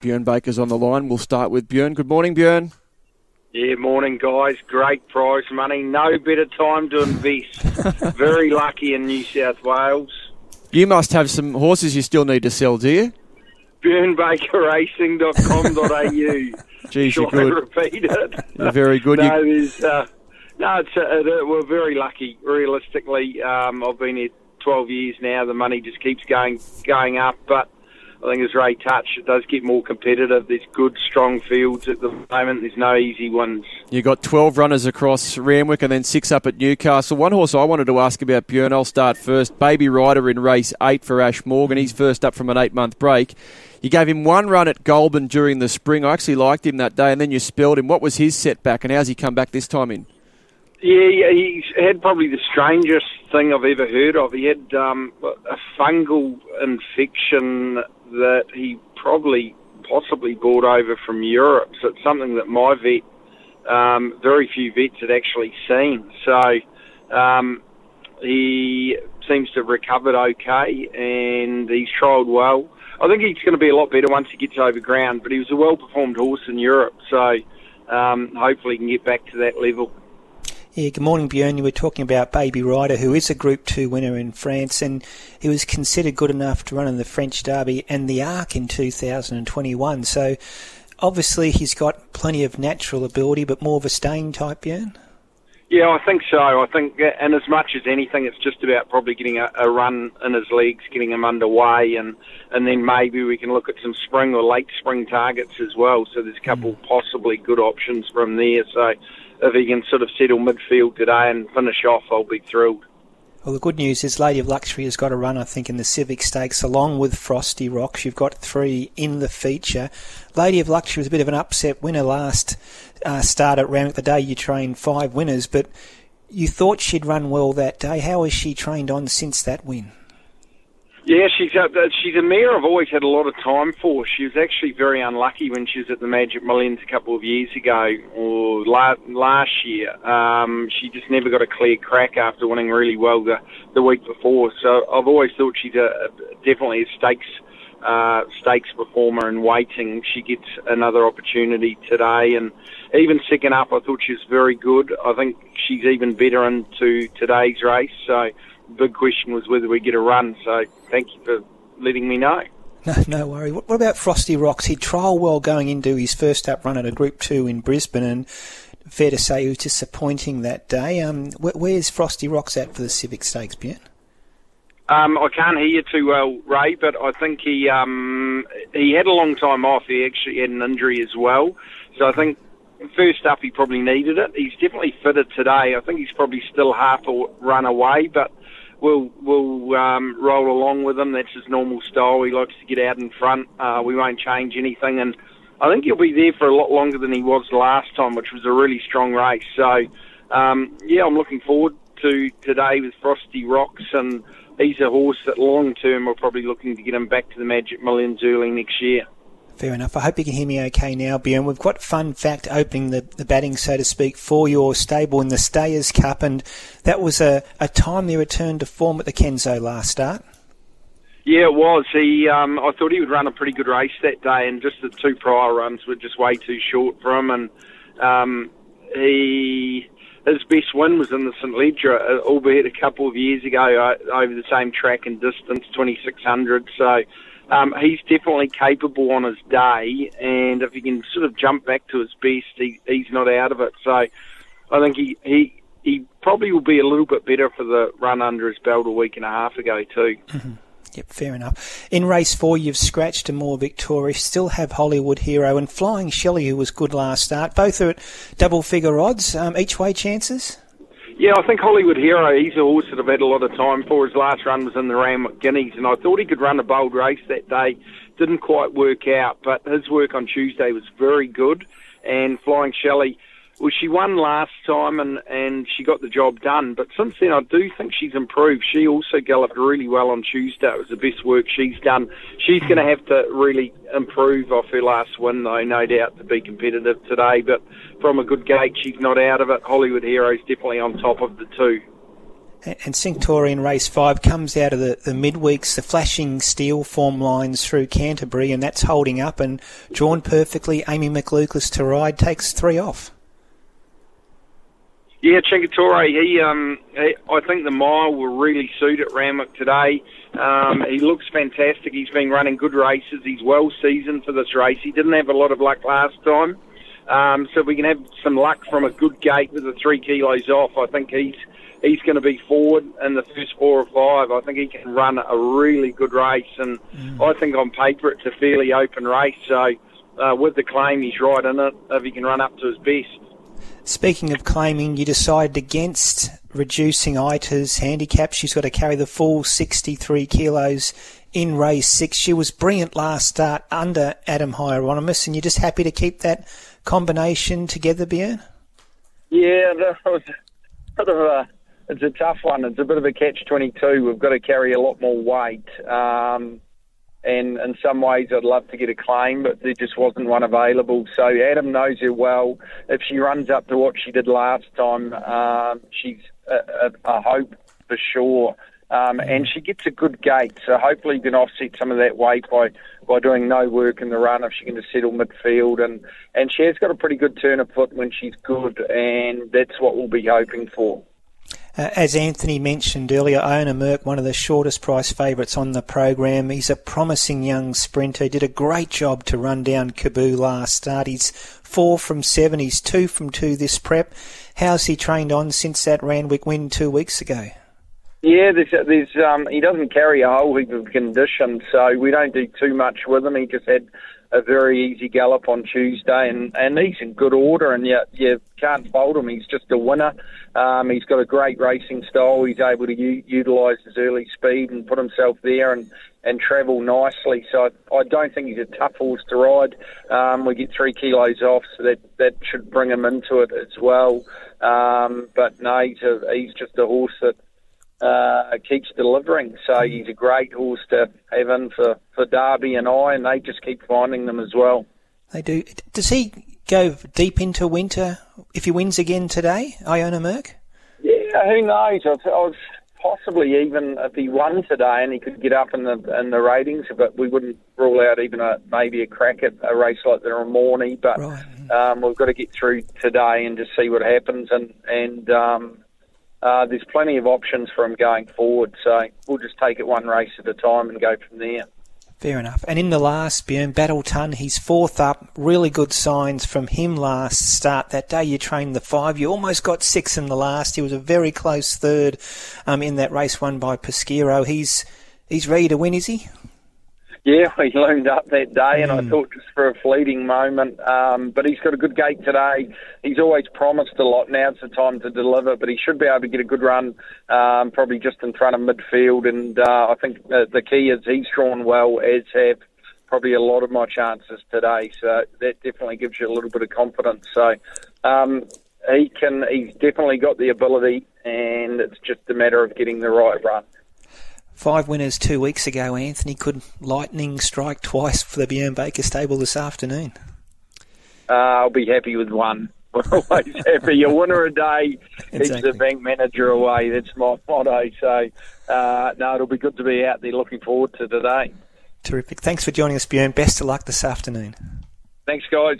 Bjorn Baker's on the line. We'll start with Bjorn. Good morning, Bjorn. Yeah, morning, guys. Great prize money. No better time to invest. Very lucky in New South Wales. You must have some horses you still need to sell, do you? BjornBakerRacing.com.au. Geez, you're I good. repeat it? You're very good. no, there's, uh, no, it's, uh, uh, we're very lucky. Realistically, um, I've been here 12 years now. The money just keeps going going up, but I think as Ray touched, it does get more competitive. There's good, strong fields at the moment. There's no easy ones. You got 12 runners across Randwick and then six up at Newcastle. One horse I wanted to ask about, Bjorn, I'll start first. Baby Rider in race eight for Ash Morgan. He's first up from an eight month break. You gave him one run at Goulburn during the spring. I actually liked him that day, and then you spelled him. What was his setback, and how's he come back this time in? Yeah, yeah, he's had probably the strangest thing I've ever heard of. He had um, a fungal infection that he probably possibly brought over from Europe. So it's something that my vet, um, very few vets had actually seen. So um, he seems to have recovered okay, and he's trialled well. I think he's going to be a lot better once he gets over ground. But he was a well-performed horse in Europe, so um, hopefully he can get back to that level. Yeah, good morning, Bjorn. You were talking about Baby Rider, who is a Group 2 winner in France, and he was considered good enough to run in the French Derby and the Arc in 2021. So obviously he's got plenty of natural ability, but more of a staying type, Bjorn? Yeah, I think so. I think, and as much as anything, it's just about probably getting a, a run in his legs, getting him underway, and and then maybe we can look at some spring or late spring targets as well. So there's a couple mm. possibly good options from there. So if he can sort of settle midfield today and finish off, I'll be thrilled. Well, the good news is Lady of Luxury has got a run, I think, in the Civic Stakes along with Frosty Rocks. You've got three in the feature. Lady of Luxury was a bit of an upset winner last uh, start at Randwick the day you trained five winners, but you thought she'd run well that day. How has she trained on since that win? Yeah, she's a, uh, she's a mare I've always had a lot of time for. She was actually very unlucky when she was at the Magic Millions a couple of years ago or la- last year. Um, she just never got a clear crack after winning really well the, the week before. So I've always thought she's a definitely a stakes uh, stakes performer in waiting. She gets another opportunity today, and even second up, I thought she was very good. I think she's even better into today's race. So big question was whether we get a run. So thank you for letting me know. No, no worry. What, what about Frosty Rocks? He trial well going into his first up run at a Group Two in Brisbane, and fair to say he was disappointing that day. Um, where, where's Frosty Rocks at for the Civic Stakes, Bjorn? Um, I can't hear you too well, Ray, but I think he um, he had a long time off. He actually had an injury as well, so I think first up he probably needed it. He's definitely fitted today. I think he's probably still half a run away, but we'll we'll um, roll along with him. That's his normal style. He likes to get out in front. Uh, we won't change anything, and I think he'll be there for a lot longer than he was last time, which was a really strong race. So um, yeah, I'm looking forward to today with Frosty Rocks and he's a horse that long term we're probably looking to get him back to the Magic Millions early next year. Fair enough. I hope you can hear me okay now, Bjorn. We've got fun fact opening the, the batting, so to speak, for your stable in the Stayers Cup, and that was a, a timely return to form at the Kenzo last start. Yeah, it was. He, um, I thought he would run a pretty good race that day, and just the two prior runs were just way too short for him. And um, he, his best win was in the St Leger, uh, albeit a couple of years ago uh, over the same track and distance, 2600. So um, he's definitely capable on his day, and if he can sort of jump back to his best, he, he's not out of it. So I think he, he he probably will be a little bit better for the run under his belt a week and a half ago too. Yep, fair enough. In race four, you've scratched a more victorious. Still have Hollywood Hero and Flying Shelley, who was good last start. Both are at double figure odds. Um, each way chances. Yeah, I think Hollywood Hero, he's a horse that I've had a lot of time for. His last run was in the Ram Guineas, and I thought he could run a bold race that day. Didn't quite work out, but his work on Tuesday was very good. And Flying Shelley, well, she won last time and, and she got the job done. But since then, I do think she's improved. She also galloped really well on Tuesday. It was the best work she's done. She's going to have to really improve off her last win, though, no doubt, to be competitive today. But from a good gate, she's not out of it. Hollywood Hero's definitely on top of the two. And Cinctorian Race 5 comes out of the, the midweeks, the flashing steel form lines through Canterbury, and that's holding up and drawn perfectly. Amy McLucas to ride takes three off. Yeah, Cinquettore, he, um, he, I think the mile will really suit at Randwick today. Um, he looks fantastic. He's been running good races. He's well seasoned for this race. He didn't have a lot of luck last time. Um, so if we can have some luck from a good gate with the three kilos off, I think he's he's going to be forward in the first four or five. I think he can run a really good race, and mm. I think on paper it's a fairly open race. So uh, with the claim, he's right in it if he can run up to his best. Speaking of claiming, you decided against reducing Ita's handicap. She's got to carry the full 63 kilos in race six. She was brilliant last start under Adam Hieronymus, and you're just happy to keep that combination together, Bjorn? Yeah, that was of a it's a tough one. It's a bit of a catch twenty two. We've got to carry a lot more weight. Um, and in some ways I'd love to get a claim, but there just wasn't one available. So Adam knows her well. If she runs up to what she did last time, um, she's a, a, a, hope for sure. Um, and she gets a good gate, so hopefully you can offset some of that weight by, by doing no work in the run if she can just settle midfield. And, and she has got a pretty good turn of foot when she's good, and that's what we'll be hoping for. Uh, as Anthony mentioned earlier, Iona Merck, one of the shortest price favourites on the program. He's a promising young sprinter. Did a great job to run down Kaboo last start. He's four from seven. He's two from two this prep. How's he trained on since that Randwick win two weeks ago? Yeah, there's, there's um, he doesn't carry a whole heap of condition, so we don't do too much with him. He just had a very easy gallop on Tuesday, and, and he's in good order, and you, you can't fault him. He's just a winner. Um, he's got a great racing style. He's able to u- utilise his early speed and put himself there and, and travel nicely. So I, I don't think he's a tough horse to ride. Um, we get three kilos off, so that, that should bring him into it as well. Um, but no, he's, a, he's just a horse that uh, keeps delivering. So he's a great horse to have in for, for Derby and I, and they just keep finding them as well. They do. Does he go deep into winter if he wins again today, Iona Merck? Yeah, who knows? I was possibly even if he won today and he could get up in the in the ratings, but we wouldn't rule out even a maybe a crack at a race like the Ramornie. But right. um, we've got to get through today and just see what happens and and um, uh, there's plenty of options for him going forward. So we'll just take it one race at a time and go from there. Fair enough. And in the last, Bjorn Battleton, he's fourth up. Really good signs from him last start. That day you trained the five. You almost got six in the last. He was a very close third um, in that race won by Pesquero. He's he's ready to win, is he? Yeah, he loomed up that day, and mm. I hmm. thought just for a fleeting moment. Um, but he's got a good gate today. He's always promised a lot. Now's the time to deliver, but he should be able to get a good run, um, probably just in front of midfield. And uh, I think uh, the key is he's drawn well, as have probably a lot of my chances today. So that definitely gives you a little bit of confidence. So um, he can. He's definitely got the ability, and it's just a matter of getting the right run. Five winners two weeks ago, Anthony. Could lightning strike twice for the Bjorn Baker stable this afternoon? Uh, I'll be happy with one. Always happy. A winner a day keeps exactly. the bank manager away. That's my motto. So, uh, no, it'll be good to be out there. Looking forward to today. Terrific. Thanks for joining us, Bjorn. Best of luck this afternoon. Thanks, guys.